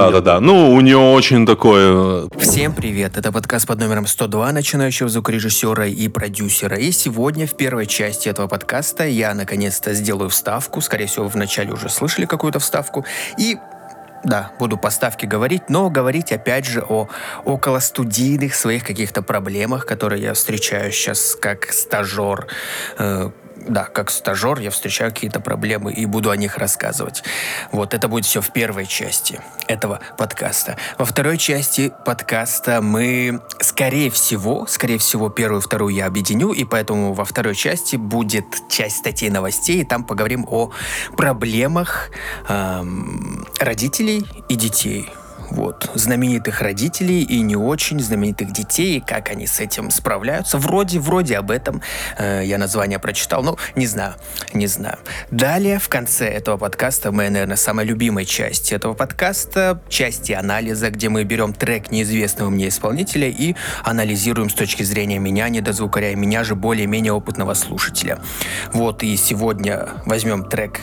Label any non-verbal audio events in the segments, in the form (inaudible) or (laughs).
Да, да, да. Ну, у нее очень такое... Всем привет! Это подкаст под номером 102 начинающего звукорежиссера и продюсера. И сегодня в первой части этого подкаста я наконец-то сделаю вставку. Скорее всего, вы вначале уже слышали какую-то вставку. И да, буду по ставке говорить, но говорить опять же о около студийных своих каких-то проблемах, которые я встречаю сейчас как стажер, э, да, как стажер я встречаю какие-то проблемы и буду о них рассказывать. Вот, это будет все в первой части этого подкаста. Во второй части подкаста мы, скорее всего, скорее всего, первую и вторую я объединю, и поэтому во второй части будет часть статей новостей, и там поговорим о проблемах эм, родителей и детей вот, знаменитых родителей и не очень знаменитых детей, и как они с этим справляются. Вроде, вроде об этом э, я название прочитал, но не знаю, не знаю. Далее, в конце этого подкаста, моя, наверное, самая любимая часть этого подкаста, части анализа, где мы берем трек неизвестного мне исполнителя и анализируем с точки зрения меня, не недозвукаря, меня же более-менее опытного слушателя. Вот, и сегодня возьмем трек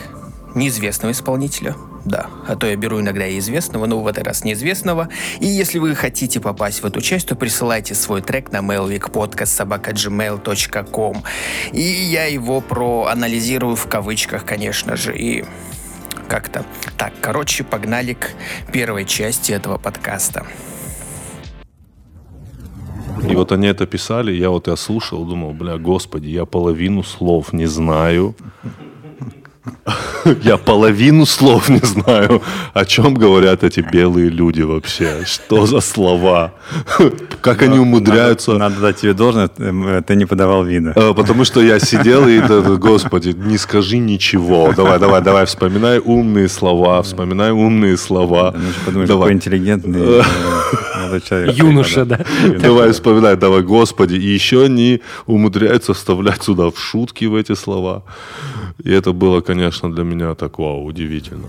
неизвестного исполнителя, да. А то я беру иногда и известного, но в этот раз неизвестного. И если вы хотите попасть в эту часть, то присылайте свой трек на mailvikpodcast.gmail.com И я его проанализирую в кавычках, конечно же, и как-то. Так, короче, погнали к первой части этого подкаста. И вот они это писали, я вот я слушал, думал, бля, господи, я половину слов не знаю. (laughs) Я половину слов не знаю, о чем говорят эти белые люди вообще. Что за слова? (laughs) Как они умудряются... Надо дать тебе должное, э, ты не подавал вида. Э, потому что я сидел и, господи, не скажи ничего. Давай, давай, давай, вспоминай умные слова, вспоминай умные слова. Ну, подумаешь, какой интеллигентный э, человек. Юноша, да. Давай, вспоминай, давай, господи. И еще они умудряются вставлять сюда в шутки в эти слова. И это было, конечно, для меня так вау, удивительно.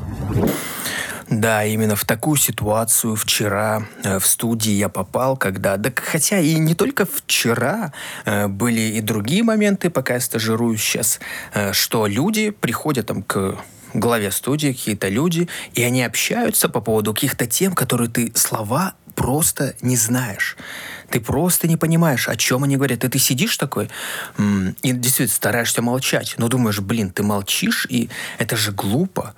Да, именно в такую ситуацию вчера э, в студии я попал, когда, да хотя и не только вчера, э, были и другие моменты, пока я стажируюсь сейчас, э, что люди приходят там к главе студии, какие-то люди, и они общаются по поводу каких-то тем, которые ты слова просто не знаешь. Ты просто не понимаешь, о чем они говорят. И ты сидишь такой и действительно стараешься молчать. Но думаешь, блин, ты молчишь, и это же глупо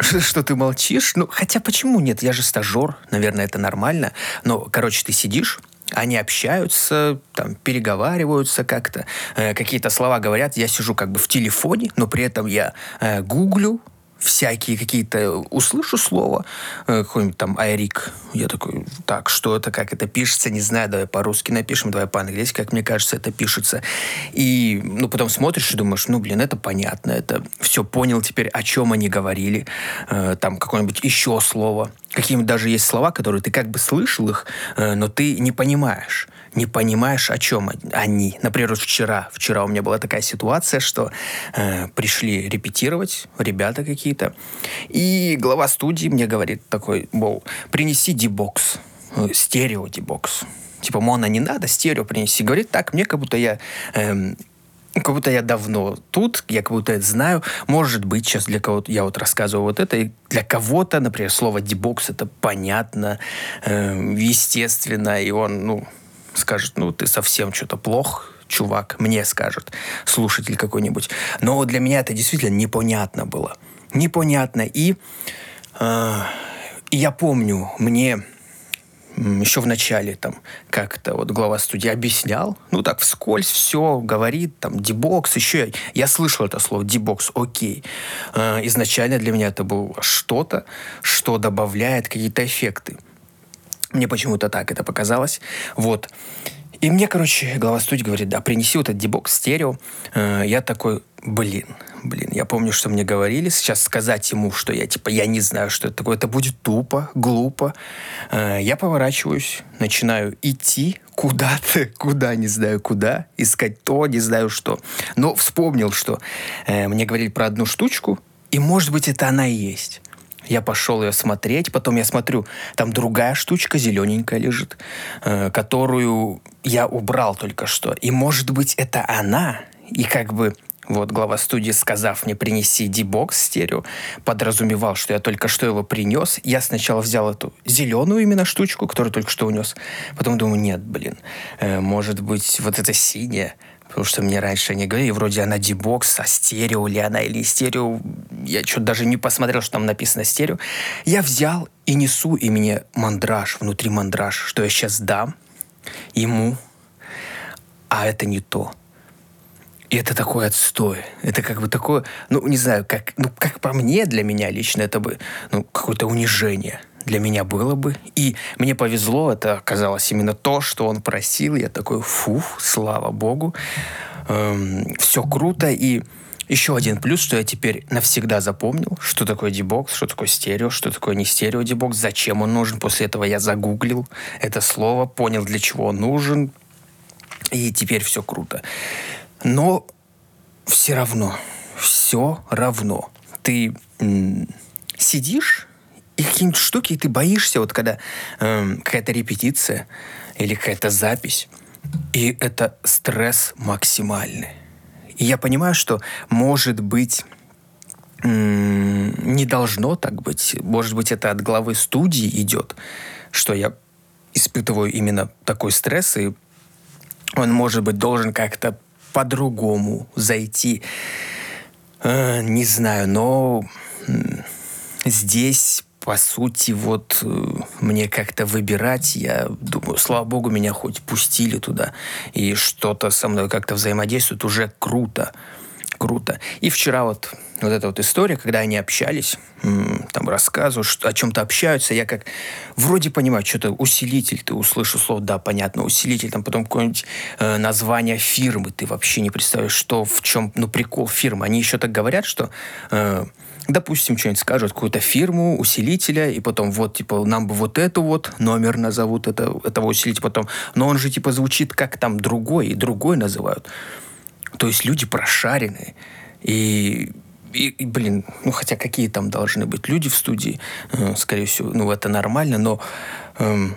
(laughs) что ты молчишь. Ну, хотя почему нет? Я же стажер, наверное, это нормально. Но, короче, ты сидишь, они общаются, там, переговариваются как-то, э, какие-то слова говорят. Я сижу как бы в телефоне, но при этом я э, гуглю, всякие какие-то... Услышу слово, э, какой-нибудь там Айрик. Я такой, так, что это, как это пишется, не знаю, давай по-русски напишем, давай по-английски, как мне кажется, это пишется. И, ну, потом смотришь и думаешь, ну, блин, это понятно, это все понял теперь, о чем они говорили. Э, там какое-нибудь еще слово. Какие-нибудь даже есть слова, которые ты как бы слышал их, э, но ты не понимаешь не понимаешь, о чем они. Например, вчера, вчера у меня была такая ситуация, что э, пришли репетировать ребята какие-то, и глава студии мне говорит такой, мол, принеси дебокс, э, стерео дебокс. Типа, моно не надо, стерео принеси. Говорит так, мне как будто я эм, как будто я давно тут, я как будто это знаю. Может быть, сейчас для кого-то, я вот рассказываю вот это, и для кого-то, например, слово дебокс это понятно, э, естественно, и он, ну, скажет, ну, ты совсем что-то плох, чувак, мне скажет, слушатель какой-нибудь. Но для меня это действительно непонятно было. Непонятно. И э, я помню, мне еще в начале там как-то вот глава студии объяснял, ну так вскользь все говорит, там дебокс, еще я слышал это слово дебокс, окей. Э, изначально для меня это было что-то, что добавляет какие-то эффекты. Мне почему-то так это показалось. Вот. И мне, короче, глава студии говорит, да, принеси вот этот дебокс стерео. Э, я такой, блин, блин, я помню, что мне говорили. Сейчас сказать ему, что я, типа, я не знаю, что это такое, это будет тупо, глупо. Э, я поворачиваюсь, начинаю идти куда-то, (laughs) куда, не знаю куда, искать то, не знаю что. Но вспомнил, что э, мне говорили про одну штучку, и, может быть, это она и есть. Я пошел ее смотреть, потом я смотрю, там другая штучка зелененькая лежит, э, которую я убрал только что. И может быть это она, и как бы вот глава студии, сказав мне принеси D-бокс стерео, подразумевал, что я только что его принес. Я сначала взял эту зеленую именно штучку, которую только что унес. Потом думаю, нет, блин, э, может быть, вот эта синяя. Потому что мне раньше не говорили, вроде она D-бокс, а стерео ли она или стерео. Я что-то даже не посмотрел, что там написано стерео. Я взял и несу, и мне мандраж, внутри мандраж, что я сейчас дам ему, а это не то. И это такой отстой. Это как бы такое, ну, не знаю, как, ну, как по мне, для меня лично, это бы, ну, какое-то унижение для меня было бы. И мне повезло, это оказалось именно то, что он просил. Я такой, фух, слава богу. Эм, все круто. И еще один плюс, что я теперь навсегда запомнил, что такое дебокс, что такое стерео, что такое не стерео дебокс, зачем он нужен. После этого я загуглил это слово, понял, для чего он нужен. И теперь все круто. Но все равно, все равно. Ты м- сидишь и какие-нибудь штуки, и ты боишься, вот когда э, какая-то репетиция или какая-то запись, и это стресс максимальный. И я понимаю, что, может быть, не должно так быть. Может быть, это от главы студии идет, что я испытываю именно такой стресс, и он, может быть, должен как-то по-другому зайти. Э, не знаю, но здесь по сути, вот э, мне как-то выбирать, я думаю, слава богу, меня хоть пустили туда, и что-то со мной как-то взаимодействует, уже круто, круто. И вчера вот вот эта вот история, когда они общались, там рассказывают, что, о чем-то общаются, я как вроде понимаю, что-то усилитель, ты услышал слово, да, понятно, усилитель, там потом какое-нибудь э, название фирмы, ты вообще не представляешь, что, в чем, ну, прикол фирмы. Они еще так говорят, что э, допустим, что-нибудь скажут, какую-то фирму, усилителя, и потом вот, типа, нам бы вот эту вот номер назовут это, этого усилителя потом. Но он же, типа, звучит как там другой, и другой называют. То есть люди прошаренные. И и, и, блин, ну хотя какие там должны быть люди в студии, э, скорее всего, ну это нормально, но э,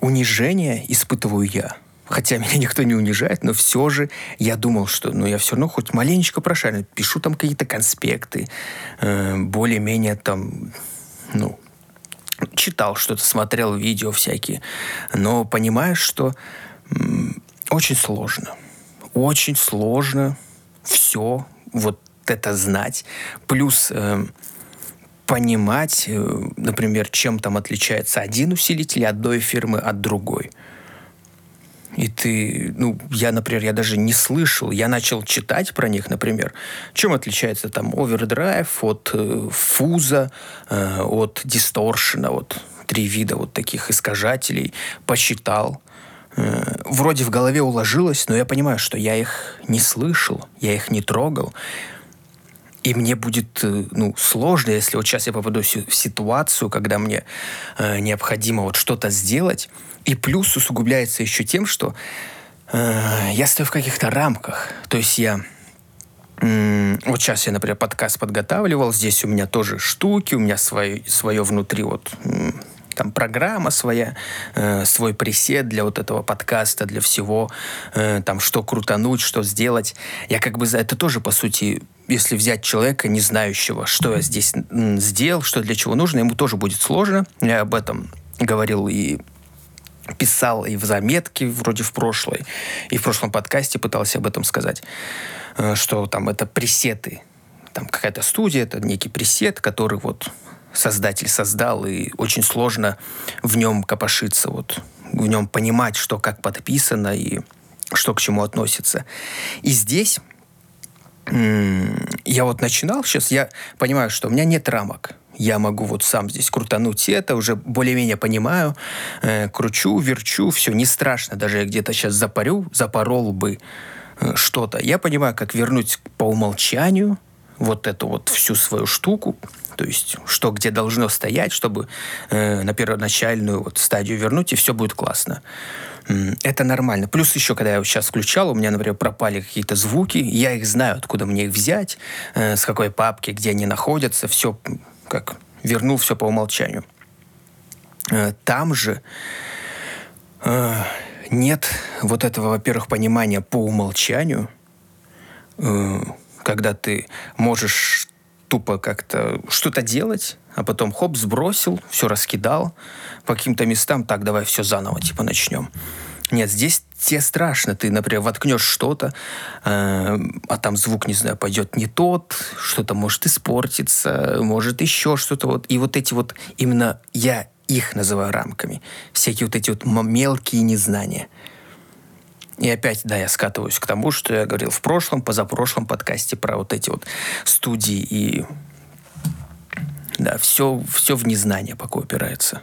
унижение испытываю я. Хотя (laughs) меня никто не унижает, но все же я думал, что ну, я все равно хоть маленечко прошарен, пишу там какие-то конспекты, э, более-менее там, ну, читал что-то, смотрел видео всякие, но понимаешь, что э, очень сложно, очень сложно все вот это знать, плюс э, понимать, э, например, чем там отличается один усилитель одной фирмы от другой – и ты, ну, я, например, я даже не слышал, я начал читать про них, например, чем отличается там овердрайв от э, фуза, э, от дисторшена, вот три вида вот таких искажателей, посчитал. Э, вроде в голове уложилось, но я понимаю, что я их не слышал, я их не трогал. И мне будет э, ну, сложно, если вот сейчас я попаду в ситуацию, когда мне э, необходимо вот что-то сделать, и плюс усугубляется еще тем, что э, я стою в каких-то рамках. То есть я... Э, вот сейчас я, например, подкаст подготавливал. Здесь у меня тоже штуки, у меня свое, свое внутри вот... Там программа своя, э, свой пресет для вот этого подкаста, для всего, э, там что крутануть, что сделать. Я как бы за это тоже, по сути, если взять человека, не знающего, что я здесь сделал, что для чего нужно, ему тоже будет сложно. Я об этом говорил и писал и в заметке вроде в прошлой, и в прошлом подкасте пытался об этом сказать, э, что там это пресеты. Там какая-то студия, это некий пресет, который вот создатель создал, и очень сложно в нем копошиться, вот, в нем понимать, что как подписано и что к чему относится. И здесь я вот начинал сейчас, я понимаю, что у меня нет рамок я могу вот сам здесь крутануть это, уже более-менее понимаю, э, кручу, верчу, все, не страшно, даже я где-то сейчас запарю, запорол бы э, что-то. Я понимаю, как вернуть по умолчанию вот эту вот всю свою штуку, то есть что где должно стоять, чтобы э, на первоначальную вот стадию вернуть, и все будет классно. Это нормально. Плюс еще, когда я сейчас включал, у меня, например, пропали какие-то звуки, я их знаю, откуда мне их взять, э, с какой папки, где они находятся, все как вернул все по умолчанию. Э, там же э, нет вот этого, во-первых, понимания по умолчанию, э, когда ты можешь тупо как-то что-то делать, а потом хоп, сбросил, все раскидал по каким-то местам, так, давай все заново, типа, начнем. Нет, здесь тебе страшно. Ты, например, воткнешь что-то, э, а там звук, не знаю, пойдет не тот, что-то может испортиться, может еще что-то. Вот. И вот эти вот, именно я их называю рамками. Всякие вот эти вот мелкие незнания. И опять, да, я скатываюсь к тому, что я говорил в прошлом, позапрошлом подкасте про вот эти вот студии и... Да, все, все в незнание пока упирается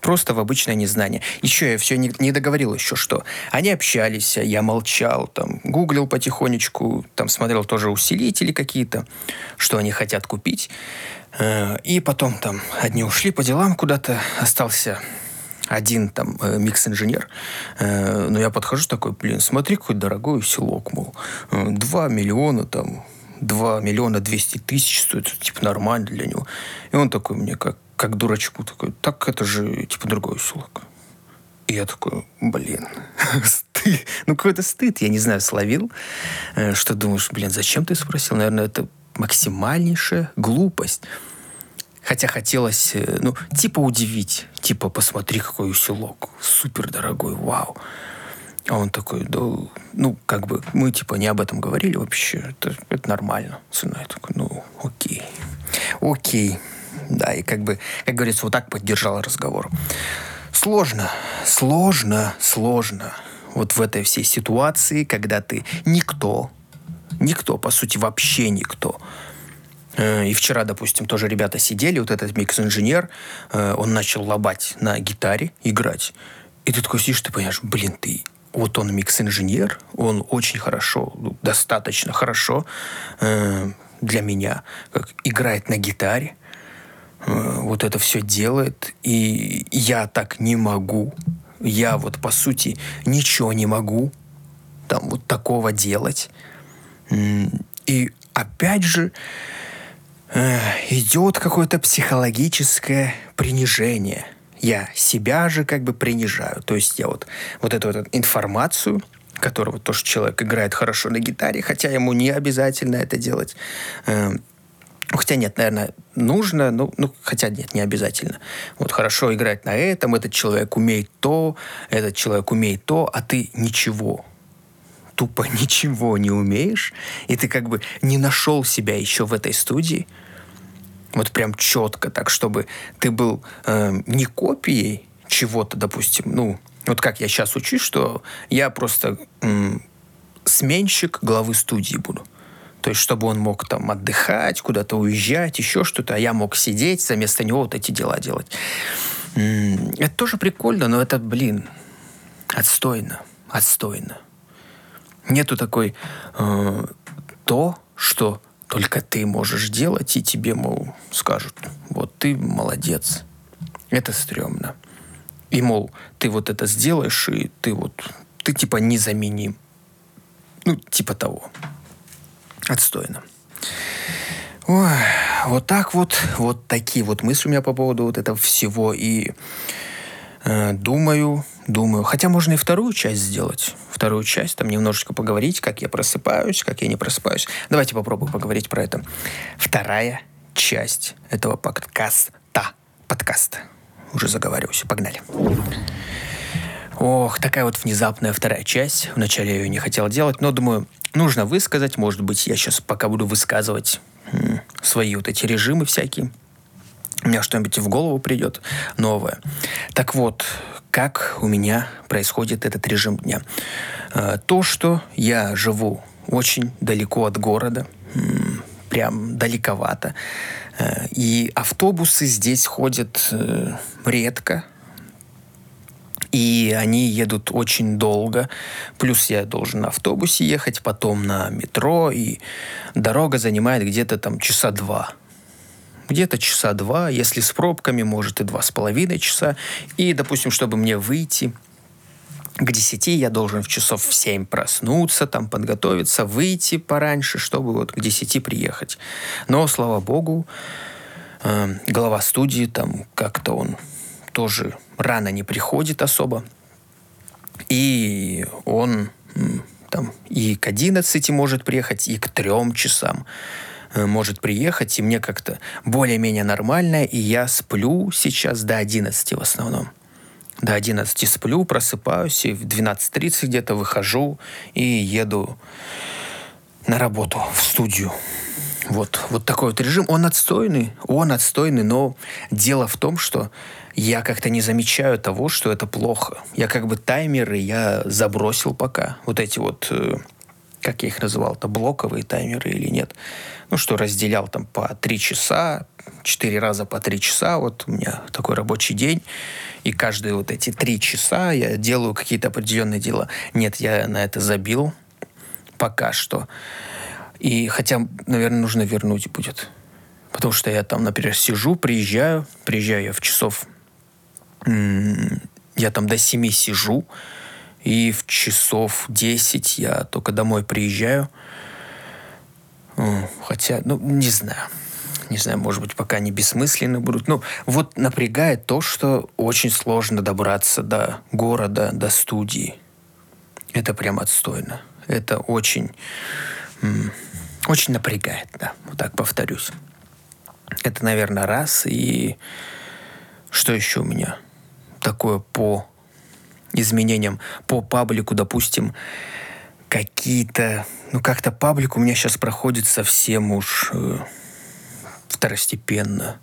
просто в обычное незнание. Еще я все не, не договорил еще, что они общались, я молчал, там, гуглил потихонечку, там, смотрел тоже усилители какие-то, что они хотят купить. Э, и потом там одни ушли по делам куда-то, остался один там э, микс-инженер. Э, но я подхожу такой, блин, смотри, какой дорогой усилок, мол. два миллиона там, 2 миллиона 200 тысяч стоит, типа нормально для него. И он такой мне как как дурачку такой, так это же типа другой усилок. И я такой, блин, (laughs) стыд. Ну, какой-то стыд, я не знаю, словил. Э, что думаешь, блин, зачем ты спросил? Наверное, это максимальнейшая глупость. Хотя хотелось, э, ну, типа удивить. Типа, посмотри, какой усилок. Супер дорогой, вау. А он такой, да, ну, как бы, мы, типа, не об этом говорили вообще. Это, это нормально. Цена. Я такой, ну, окей. Окей. Да, и как бы, как говорится, вот так поддержал разговор. Сложно, сложно, сложно. Вот в этой всей ситуации, когда ты никто, никто, по сути, вообще никто. Э, и вчера, допустим, тоже ребята сидели, вот этот микс-инженер, э, он начал лобать на гитаре, играть. И ты такой сидишь, ты понимаешь, блин, ты вот он микс-инженер, он очень хорошо, ну, достаточно хорошо э, для меня, как играет на гитаре, Э, вот это все делает, и я так не могу. Я вот, по сути, ничего не могу там вот такого делать. И опять же, э, идет какое-то психологическое принижение. Я себя же как бы принижаю. То есть я вот, вот эту вот информацию, которую вот то, что человек играет хорошо на гитаре, хотя ему не обязательно это делать, э, Хотя нет, наверное, нужно, ну, ну, хотя нет, не обязательно. Вот хорошо играть на этом, этот человек умеет то, этот человек умеет то, а ты ничего. Тупо (laughs) ничего не умеешь, и ты как бы не нашел себя еще в этой студии. Вот прям четко так, чтобы ты был э, не копией чего-то, допустим, ну, вот как я сейчас учусь, что я просто э, сменщик главы студии буду. То есть, чтобы он мог там отдыхать, куда-то уезжать, еще что-то, а я мог сидеть, за вместо него вот эти дела делать. Это тоже прикольно, но это, блин, отстойно, отстойно. Нету такой э, то, что только ты можешь делать, и тебе, мол, скажут, вот ты молодец. Это стрёмно. И, мол, ты вот это сделаешь, и ты вот, ты типа незаменим. Ну, типа того. Отстойно. Ой, вот так вот, вот такие вот мысли у меня по поводу вот этого всего. И э, думаю, думаю, хотя можно и вторую часть сделать. Вторую часть, там немножечко поговорить, как я просыпаюсь, как я не просыпаюсь. Давайте попробуем поговорить про это. Вторая часть этого подкаста. Подкаста. Уже заговариваюсь. Погнали. Ох, такая вот внезапная вторая часть. Вначале я ее не хотел делать, но думаю, нужно высказать. Может быть, я сейчас пока буду высказывать свои вот эти режимы всякие. У меня что-нибудь в голову придет новое. Так вот, как у меня происходит этот режим дня? Э, то, что я живу очень далеко от города, прям далековато, э, и автобусы здесь ходят э, редко, и они едут очень долго. Плюс я должен на автобусе ехать, потом на метро, и дорога занимает где-то там часа два. Где-то часа два, если с пробками, может и два с половиной часа. И, допустим, чтобы мне выйти к десяти я должен в часов в семь проснуться, там подготовиться, выйти пораньше, чтобы вот к десяти приехать. Но, слава богу, э, глава студии там как-то он тоже рано не приходит особо. И он там и к 11 может приехать, и к 3 часам может приехать, и мне как-то более-менее нормально, и я сплю сейчас до 11 в основном. До 11 сплю, просыпаюсь, и в 12.30 где-то выхожу и еду на работу, в студию. Вот, вот такой вот режим. Он отстойный, он отстойный, но дело в том, что я как-то не замечаю того, что это плохо. Я как бы таймеры я забросил пока. Вот эти вот, э, как я их называл, это блоковые таймеры или нет. Ну, что разделял там по три часа, четыре раза по три часа. Вот у меня такой рабочий день. И каждые вот эти три часа я делаю какие-то определенные дела. Нет, я на это забил пока что. И хотя, наверное, нужно вернуть будет. Потому что я там, например, сижу, приезжаю, приезжаю я в часов, я там до 7 сижу, и в часов 10 я только домой приезжаю. Хотя, ну, не знаю. Не знаю, может быть, пока они бессмысленны будут. Ну, вот напрягает то, что очень сложно добраться до города, до студии. Это прям отстойно. Это очень очень напрягает, да, вот так повторюсь. Это, наверное, раз. И что еще у меня такое по изменениям? По паблику, допустим, какие-то... Ну, как-то паблик у меня сейчас проходит совсем уж э, второстепенно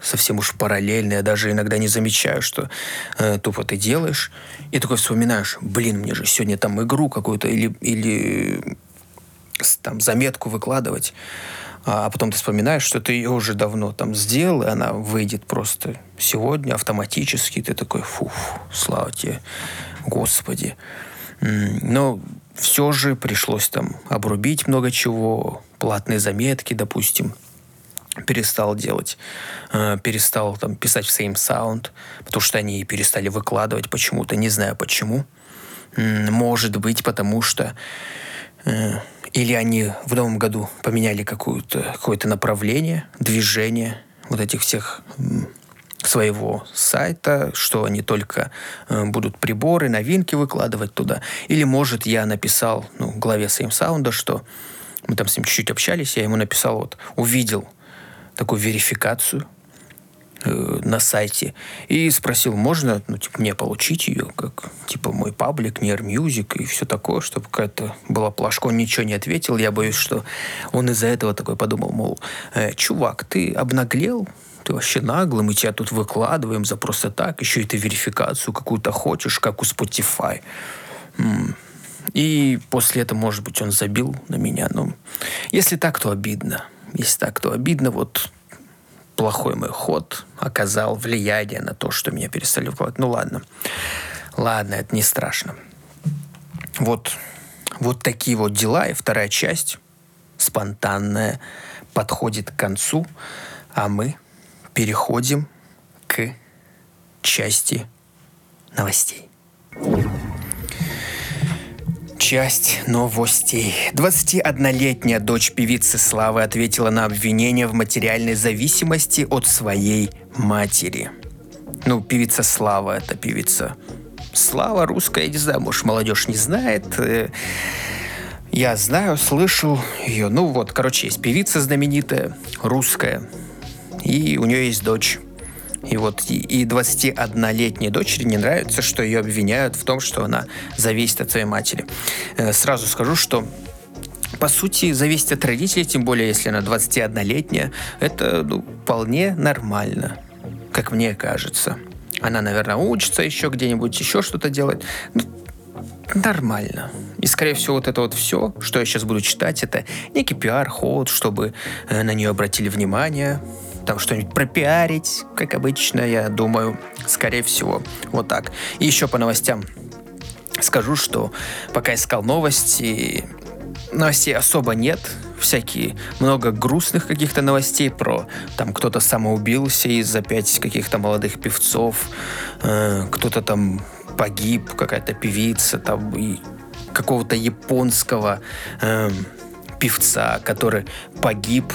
совсем уж параллельно. Я даже иногда не замечаю, что э, тупо ты делаешь. И такой вспоминаешь, блин, мне же сегодня там игру какую-то или, или там заметку выкладывать, а, а потом ты вспоминаешь, что ты ее уже давно там сделал, и она выйдет просто сегодня автоматически. Ты такой, фу, слава тебе, Господи. Но все же пришлось там обрубить много чего, платные заметки, допустим, перестал делать, э, перестал там писать в Same Sound, потому что они перестали выкладывать почему-то, не знаю почему. Может быть, потому что э, или они в новом году поменяли какое-то какое направление, движение вот этих всех своего сайта, что они только э, будут приборы, новинки выкладывать туда. Или, может, я написал ну, главе Same Sound, что мы там с ним чуть-чуть общались, я ему написал, вот, увидел такую верификацию Э, на сайте и спросил, можно ну, типа, мне получить ее, как типа мой паблик, Near Music и все такое, чтобы какая-то была плашка. Он ничего не ответил. Я боюсь, что он из-за этого такой подумал, мол, э, чувак, ты обнаглел, ты вообще наглый, мы тебя тут выкладываем за просто так, еще и ты верификацию какую-то хочешь, как у Spotify. И после этого, может быть, он забил на меня. Но если так, то обидно. Если так, то обидно. Вот плохой мой ход оказал влияние на то, что меня перестали вкладывать. Ну ладно. Ладно, это не страшно. Вот, вот такие вот дела. И вторая часть, спонтанная, подходит к концу. А мы переходим к части новостей часть новостей. 21-летняя дочь певицы Славы ответила на обвинение в материальной зависимости от своей матери. Ну, певица Слава, это певица Слава русская, я не знаю, может, молодежь не знает. Э, я знаю, слышал ее. Ну вот, короче, есть певица знаменитая, русская. И у нее есть дочь. И вот и 21-летней дочери не нравится, что ее обвиняют в том, что она зависит от своей матери. Э, сразу скажу, что по сути, зависит от родителей, тем более, если она 21-летняя, это ну, вполне нормально, как мне кажется. Она, наверное, учится еще где-нибудь, еще что-то делает. Ну, нормально. И, скорее всего, вот это вот все, что я сейчас буду читать, это некий пиар-ход, чтобы э, на нее обратили внимание, там что-нибудь пропиарить, как обычно, я думаю, скорее всего, вот так. И еще по новостям скажу, что пока искал новости, новостей особо нет, всякие много грустных каких-то новостей про там кто-то самоубился из-за пять каких-то молодых певцов, э, кто-то там погиб, какая-то певица там и какого-то японского э, певца, который погиб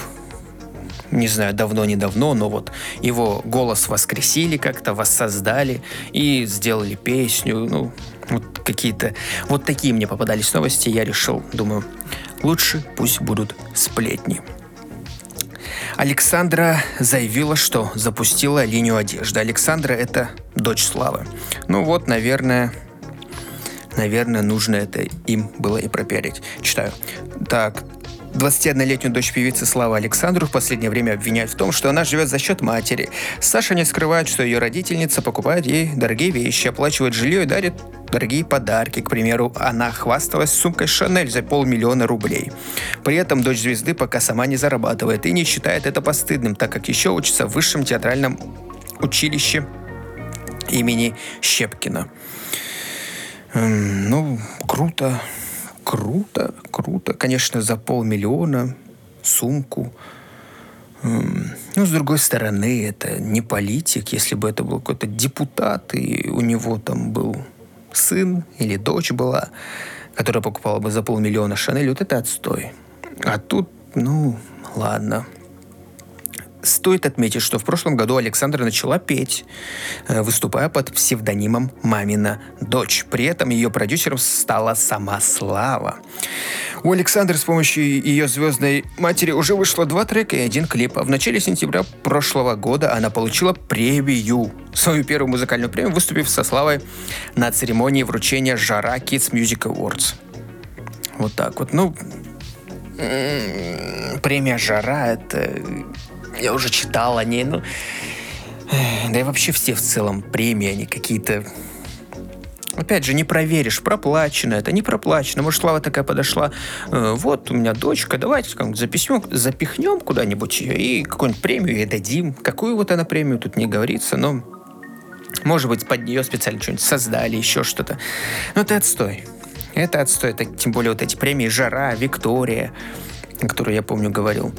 не знаю, давно-недавно, но вот его голос воскресили как-то, воссоздали и сделали песню, ну, вот какие-то, вот такие мне попадались новости, я решил, думаю, лучше пусть будут сплетни. Александра заявила, что запустила линию одежды. Александра – это дочь Славы. Ну вот, наверное, наверное, нужно это им было и пропиарить. Читаю. Так, 21-летнюю дочь певицы Славы Александру в последнее время обвиняют в том, что она живет за счет матери. Саша не скрывает, что ее родительница покупает ей дорогие вещи, оплачивает жилье и дарит дорогие подарки. К примеру, она хвасталась сумкой Шанель за полмиллиона рублей. При этом дочь звезды пока сама не зарабатывает и не считает это постыдным, так как еще учится в высшем театральном училище имени Щепкина. Ну, круто. Круто, круто. Конечно, за полмиллиона сумку. Ну, с другой стороны, это не политик. Если бы это был какой-то депутат, и у него там был сын или дочь была, которая покупала бы за полмиллиона Шанель, вот это отстой. А тут, ну, ладно. Стоит отметить, что в прошлом году Александра начала петь, э, выступая под псевдонимом «Мамина дочь». При этом ее продюсером стала сама Слава. У Александры с помощью ее звездной матери уже вышло два трека и один клип. А в начале сентября прошлого года она получила премию, свою первую музыкальную премию, выступив со Славой на церемонии вручения «Жара Kids Music Awards». Вот так вот. Ну, премия «Жара» — это я уже читал о ней, ну... Да и вообще все в целом премии, они какие-то... Опять же, не проверишь, проплачено это, не проплачено. Может, Слава такая подошла, э, вот у меня дочка, давайте как запихнем, запихнем куда-нибудь ее и какую-нибудь премию ей дадим. Какую вот она премию, тут не говорится, но может быть, под нее специально что-нибудь создали, еще что-то. Но это отстой. Это отстой. Это, тем более вот эти премии «Жара», «Виктория», о которой я помню говорил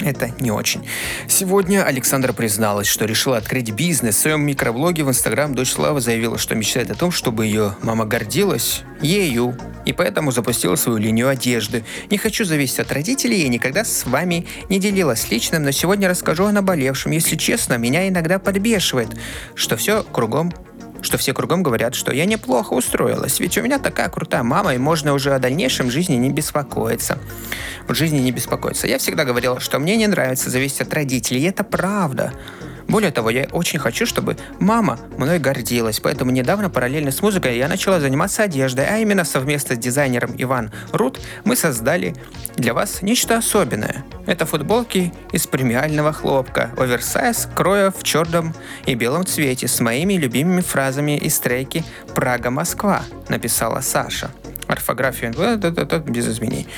это не очень. Сегодня Александра призналась, что решила открыть бизнес. В своем микроблоге в Инстаграм дочь Слава заявила, что мечтает о том, чтобы ее мама гордилась ею, и поэтому запустила свою линию одежды. Не хочу зависеть от родителей, я никогда с вами не делилась личным, но сегодня расскажу о наболевшем. Если честно, меня иногда подбешивает, что все кругом что все кругом говорят, что я неплохо устроилась, ведь у меня такая крутая мама, и можно уже о дальнейшем жизни не беспокоиться. В жизни не беспокоиться. Я всегда говорила, что мне не нравится зависеть от родителей, и это правда. Более того, я очень хочу, чтобы мама мной гордилась, поэтому недавно параллельно с музыкой я начала заниматься одеждой, а именно совместно с дизайнером Иван Рут мы создали для вас нечто особенное. Это футболки из премиального хлопка, оверсайз, кроя в черном и белом цвете с моими любимыми фразами из треки «Прага-Москва», написала Саша. Орфография без изменений.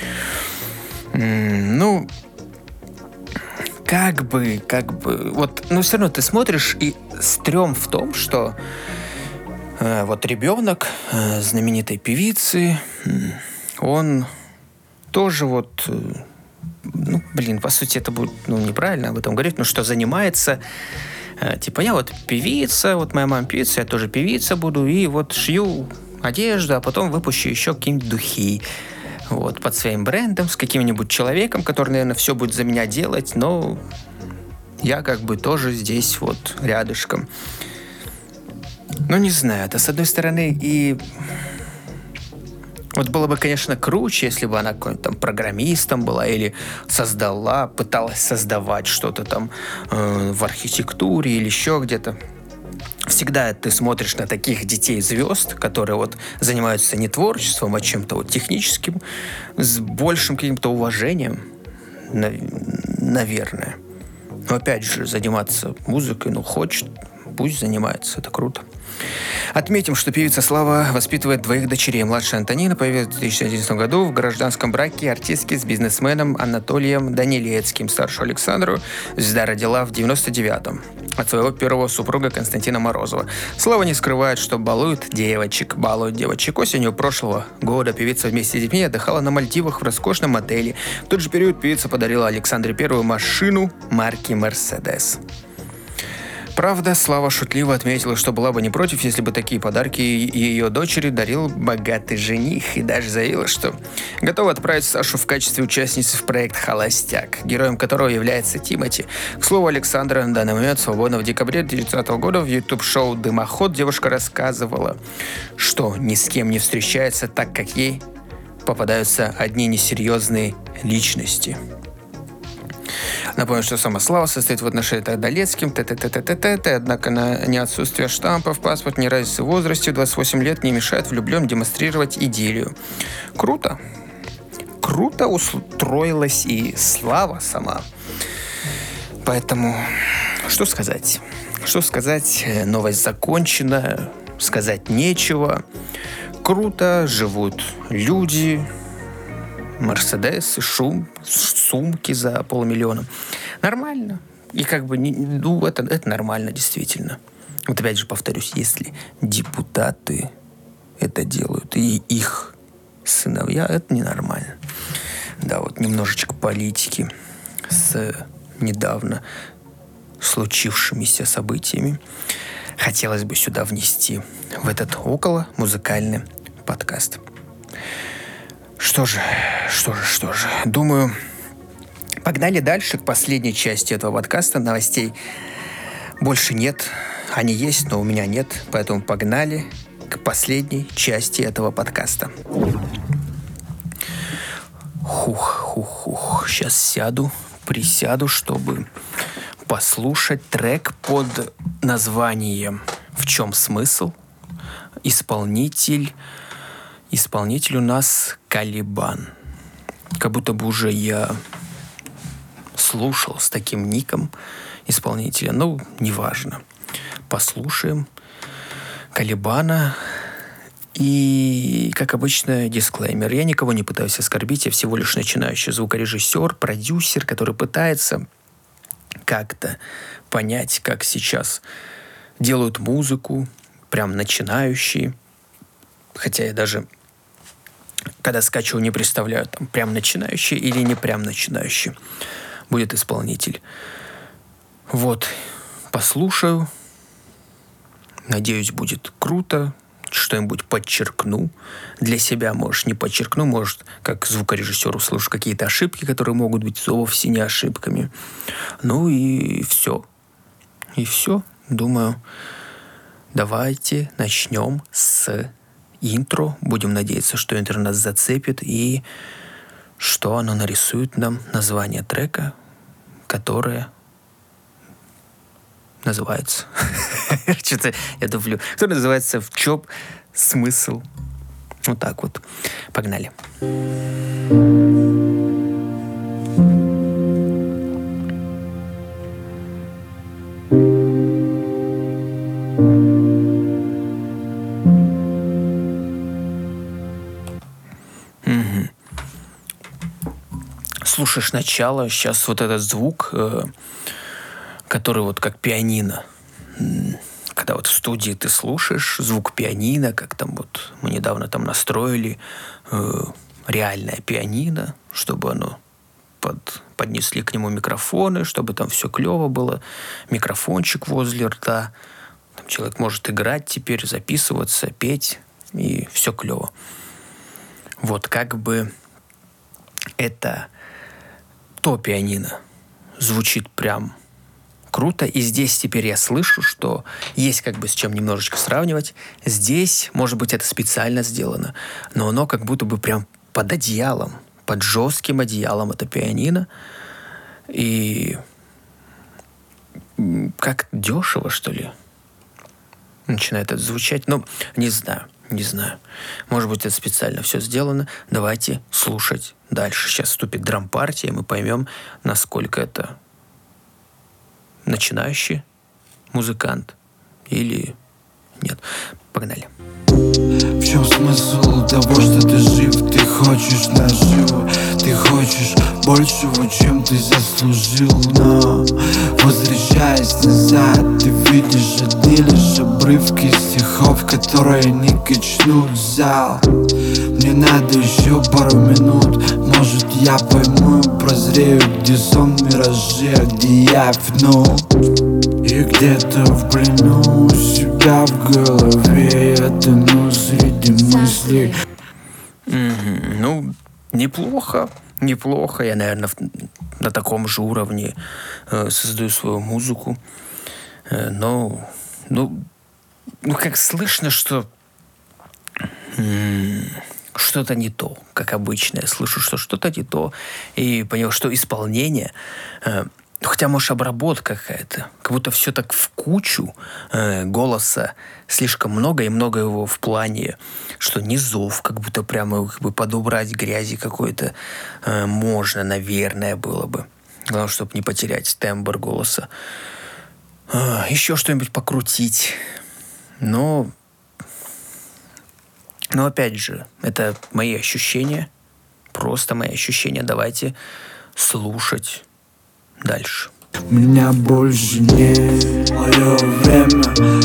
Ну, как бы, как бы, вот, но все равно ты смотришь, и стрём в том, что э, вот ребенок э, знаменитой певицы, он тоже вот, э, ну, блин, по сути, это будет, ну, неправильно об этом говорить, но что занимается, э, типа, я вот певица, вот моя мама певица, я тоже певица буду, и вот шью одежду, а потом выпущу еще какие-нибудь духи вот, под своим брендом, с каким-нибудь человеком, который, наверное, все будет за меня делать, но я как бы тоже здесь вот рядышком. Ну, не знаю, это с одной стороны и... Вот было бы, конечно, круче, если бы она какой-нибудь там программистом была или создала, пыталась создавать что-то там э, в архитектуре или еще где-то всегда ты смотришь на таких детей звезд, которые вот занимаются не творчеством, а чем-то вот техническим, с большим каким-то уважением, наверное. Но опять же, заниматься музыкой, ну, хочет, пусть занимается, это круто. Отметим, что певица Слава воспитывает двоих дочерей. Младшая Антонина появилась в 2011 году в гражданском браке артистки с бизнесменом Анатолием Данилецким. Старшую Александру звезда родила в 99-м от своего первого супруга Константина Морозова. Слава не скрывает, что балует девочек. Балует девочек. Осенью прошлого года певица вместе с детьми отдыхала на Мальдивах в роскошном отеле. В тот же период певица подарила Александре первую машину марки «Мерседес». Правда, Слава шутливо отметила, что была бы не против, если бы такие подарки ее дочери дарил богатый жених, и даже заявила, что готова отправить Сашу в качестве участницы в проект «Холостяк», героем которого является Тимати. К слову, Александра на данный момент свободно в декабре 2019 года в YouTube-шоу «Дымоход» девушка рассказывала, что ни с кем не встречается так, как ей попадаются одни несерьезные личности. Напомню, что сама слава состоит в отношении Долецким, т т т т т т т однако на не отсутствие штампа в паспорт, не разница в возрасте, 28 лет не мешает влюблен демонстрировать идиллию. Круто. Круто устроилась и слава сама. Поэтому, что сказать? Что сказать? Новость закончена, сказать нечего. Круто живут люди, Мерседесы, шум, сумки за полмиллиона. Нормально. И как бы, ну, это, это нормально, действительно. Вот опять же повторюсь, если депутаты это делают, и их сыновья, это ненормально. Да, вот немножечко политики с недавно случившимися событиями хотелось бы сюда внести в этот около музыкальный подкаст. Что же, что же, что же. Думаю, погнали дальше к последней части этого подкаста. Новостей больше нет. Они есть, но у меня нет. Поэтому погнали к последней части этого подкаста. Хух, хух, хух. Сейчас сяду, присяду, чтобы послушать трек под названием «В чем смысл?» Исполнитель Исполнитель у нас Калибан. Как будто бы уже я слушал с таким ником исполнителя. Ну, неважно. Послушаем Калибана. И, как обычно, дисклеймер. Я никого не пытаюсь оскорбить, я всего лишь начинающий звукорежиссер, продюсер, который пытается как-то понять, как сейчас делают музыку, прям начинающие. Хотя я даже когда скачиваю, не представляю, там, прям начинающий или не прям начинающий будет исполнитель. Вот, послушаю. Надеюсь, будет круто. Что-нибудь подчеркну. Для себя, может, не подчеркну, может, как звукорежиссер услышу какие-то ошибки, которые могут быть вовсе не ошибками. Ну и все. И все. Думаю, давайте начнем с интро. Будем надеяться, что интро нас зацепит и что оно нарисует нам название трека, которое называется... (laughs) Что-то я дуплю. Который называется «В чем смысл?» Вот так вот. Погнали. Слушаешь начало, сейчас вот этот звук, э, который вот как пианино, когда вот в студии ты слушаешь звук пианино, как там вот мы недавно там настроили э, реальное пианино, чтобы оно под, поднесли к нему микрофоны, чтобы там все клево было, микрофончик возле рта, там человек может играть теперь, записываться, петь, и все клево. Вот как бы это то пианино звучит прям круто. И здесь теперь я слышу, что есть как бы с чем немножечко сравнивать. Здесь, может быть, это специально сделано, но оно как будто бы прям под одеялом, под жестким одеялом это пианино. И как дешево, что ли, начинает это звучать. Ну, не знаю. Не знаю. Может быть, это специально все сделано. Давайте слушать дальше. Сейчас вступит драм-партия, и мы поймем, насколько это начинающий музыкант или нет. Погнали. В чем смысл того, что ты жив? Ты хочешь наживо, ты хочешь большего, чем ты заслужил Но возвращаясь назад, ты видишь одни лишь обрывки стихов, которые не качнут зал Мне надо еще пару минут, может я пойму и прозрею, где сон миражи, а где я вновь И где-то в плену у себя в голове Я тону среди мыслей Мгм. Ну, неплохо, неплохо. Я, наверное, на таком же уровне э, создаю свою музыку. Э, но, ну, ну, как слышно, что м, что-то не то, как обычно. Я слышу, что что-то не то. И понял, что исполнение... э, ну, хотя, может, обработка какая-то. Как будто все так в кучу. э, голоса слишком много, и много его в плане, что низов, как будто прямо как бы подобрать грязи какой-то э, можно, наверное, было бы. Главное, чтобы не потерять тембр голоса. А, еще что-нибудь покрутить. Но... Но опять же, это мои ощущения. Просто мои ощущения. Давайте слушать дальше. Меня больше нет мое время.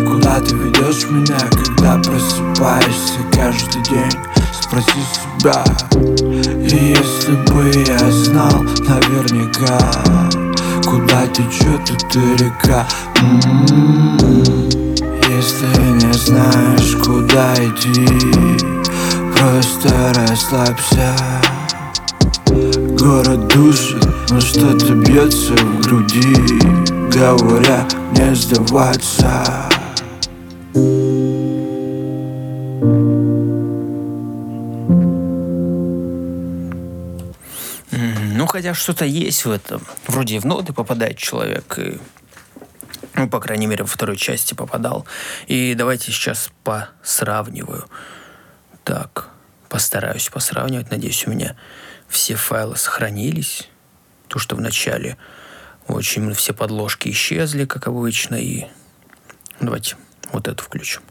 Куда ты ведешь меня, когда просыпаешься каждый день? Спроси себя. И если бы я знал наверняка Куда течет эта река? М-м-м. Если не знаешь, куда идти Просто расслабься. Город душит, но что-то бьется в груди Говоря, не сдаваться. Ну, хотя что-то есть в этом. Вроде в ноты попадает человек, и, ну, по крайней мере, во второй части попадал. И давайте сейчас посравниваю. Так, постараюсь посравнивать. Надеюсь, у меня все файлы сохранились. То, что в начале очень все подложки исчезли, как обычно. И давайте вот эту включим.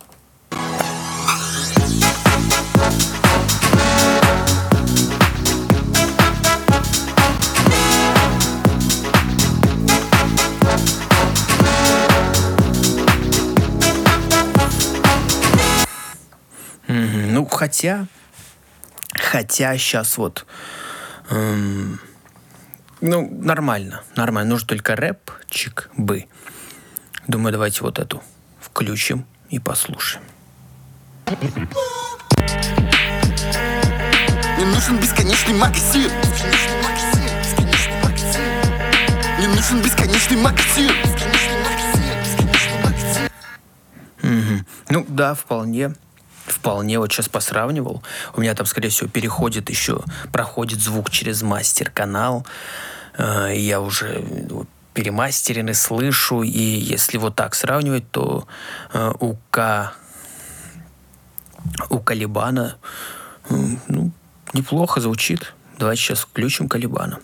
Ну, хотя, хотя сейчас вот, эм, ну, нормально, нормально. Нужен только рэпчик бы. Думаю, давайте вот эту включим и послушаем. Мне нужен бесконечный магазин Мне нужен бесконечный магазин Мгм. Ну да, вполне. Вполне. Вот сейчас посравнивал. У меня там, скорее всего, переходит еще, проходит звук через мастер-канал. Э, и я уже вот, перемастеренный слышу. И если вот так сравнивать, то э, у К... У Калибана м, ну, неплохо звучит. Давайте сейчас включим Калибана.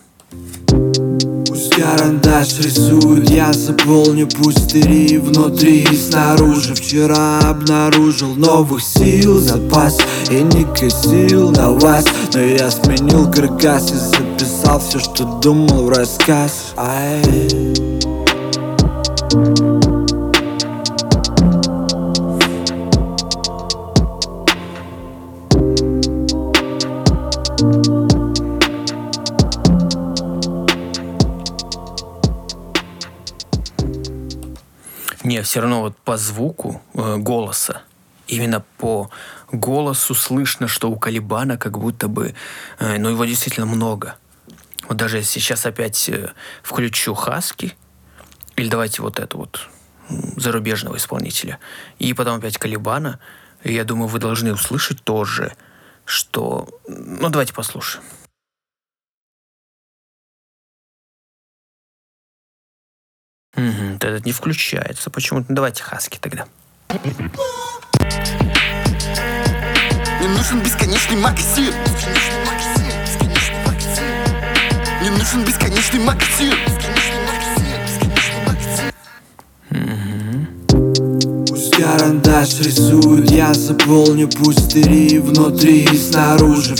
Пусть карандаш рисует, я заполню пустыри внутри и снаружи. Вчера обнаружил новых сил запас И не косил на вас. Но я сменил каркас и записал все, что думал в рассказ. Ай. Не, все равно вот по звуку э, голоса, именно по голосу слышно, что у Калибана как будто бы, э, ну его действительно много. Вот даже сейчас опять э, включу Хаски, или давайте вот эту вот зарубежного исполнителя, и потом опять Калибана, и я думаю, вы должны услышать тоже, что... Ну, давайте послушаем. Вот этот не включается. Почему? Ну, давайте Хаски тогда. Мне нужен бесконечный магазин. Мне нужен бесконечный магазин. Пусть карандаш рисует, я заполню пустыри внутри и снаружи.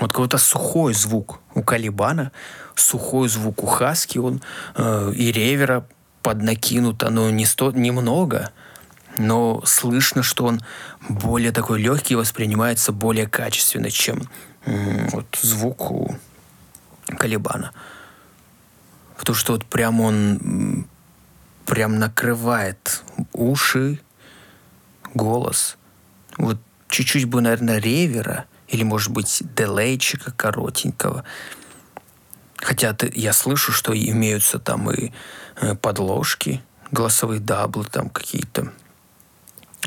Вот какой-то сухой звук у Калибана, сухой звук у Хаски, он э, и ревера поднакинуто, но не сто, немного, но слышно, что он более такой легкий, воспринимается более качественно, чем вот звук у Калибана. Потому что вот прям он прям накрывает уши, голос. Вот чуть-чуть бы, наверное, ревера или, может быть, делейчика коротенького. Хотя ты, я слышу, что имеются там и э, подложки, голосовые даблы там какие-то.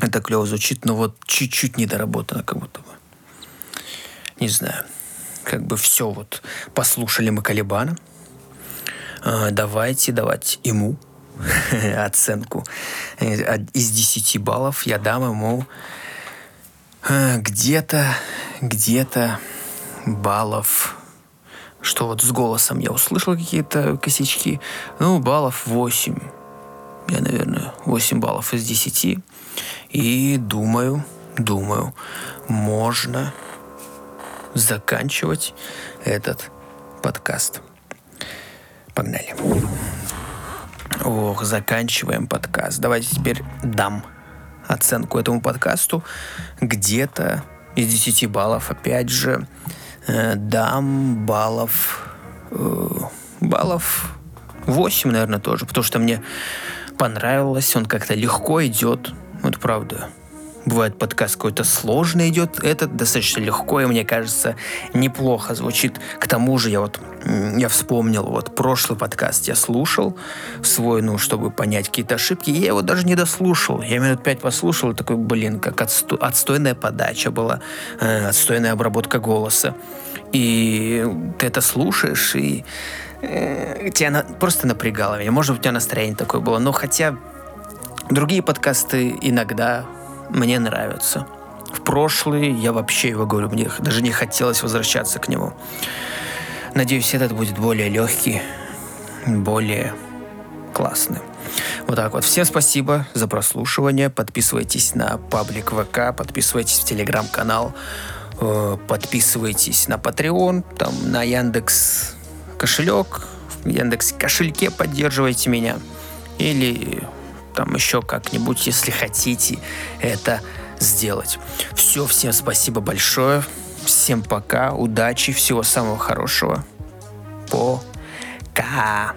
Это клево звучит, но вот чуть-чуть недоработано как будто бы. Не знаю. Как бы все вот послушали мы Калибана. А, давайте давать ему (laughs) оценку э, из 10 баллов. Я дам ему э, где-то, где-то баллов что вот с голосом я услышал какие-то косячки. Ну, баллов 8. Я, наверное, 8 баллов из 10. И думаю, думаю, можно заканчивать этот подкаст. Погнали. Ох, заканчиваем подкаст. Давайте теперь дам оценку этому подкасту. Где-то из 10 баллов, опять же, дам баллов... Э, баллов 8, наверное, тоже, потому что мне понравилось, он как-то легко идет. Вот правда. Бывает подкаст какой-то сложный идет, этот достаточно легко, и мне кажется, неплохо звучит. К тому же я вот, я вспомнил, вот прошлый подкаст я слушал свой, ну, чтобы понять какие-то ошибки, я его даже не дослушал. Я минут пять послушал, и такой, блин, как отсто, отстойная подача была, э, отстойная обработка голоса. И ты это слушаешь, и э, тебя на, просто напрягало меня. Может быть, у тебя настроение такое было, но хотя другие подкасты иногда мне нравится. В прошлый я вообще его говорю, мне даже не хотелось возвращаться к нему. Надеюсь, этот будет более легкий, более классный. Вот так вот. Всем спасибо за прослушивание. Подписывайтесь на паблик ВК, подписывайтесь в телеграм-канал, э, подписывайтесь на Patreon, там на Яндекс кошелек, в Яндекс кошельке поддерживайте меня. Или там еще как-нибудь, если хотите это сделать. Все, всем спасибо большое. Всем пока, удачи, всего самого хорошего. Пока.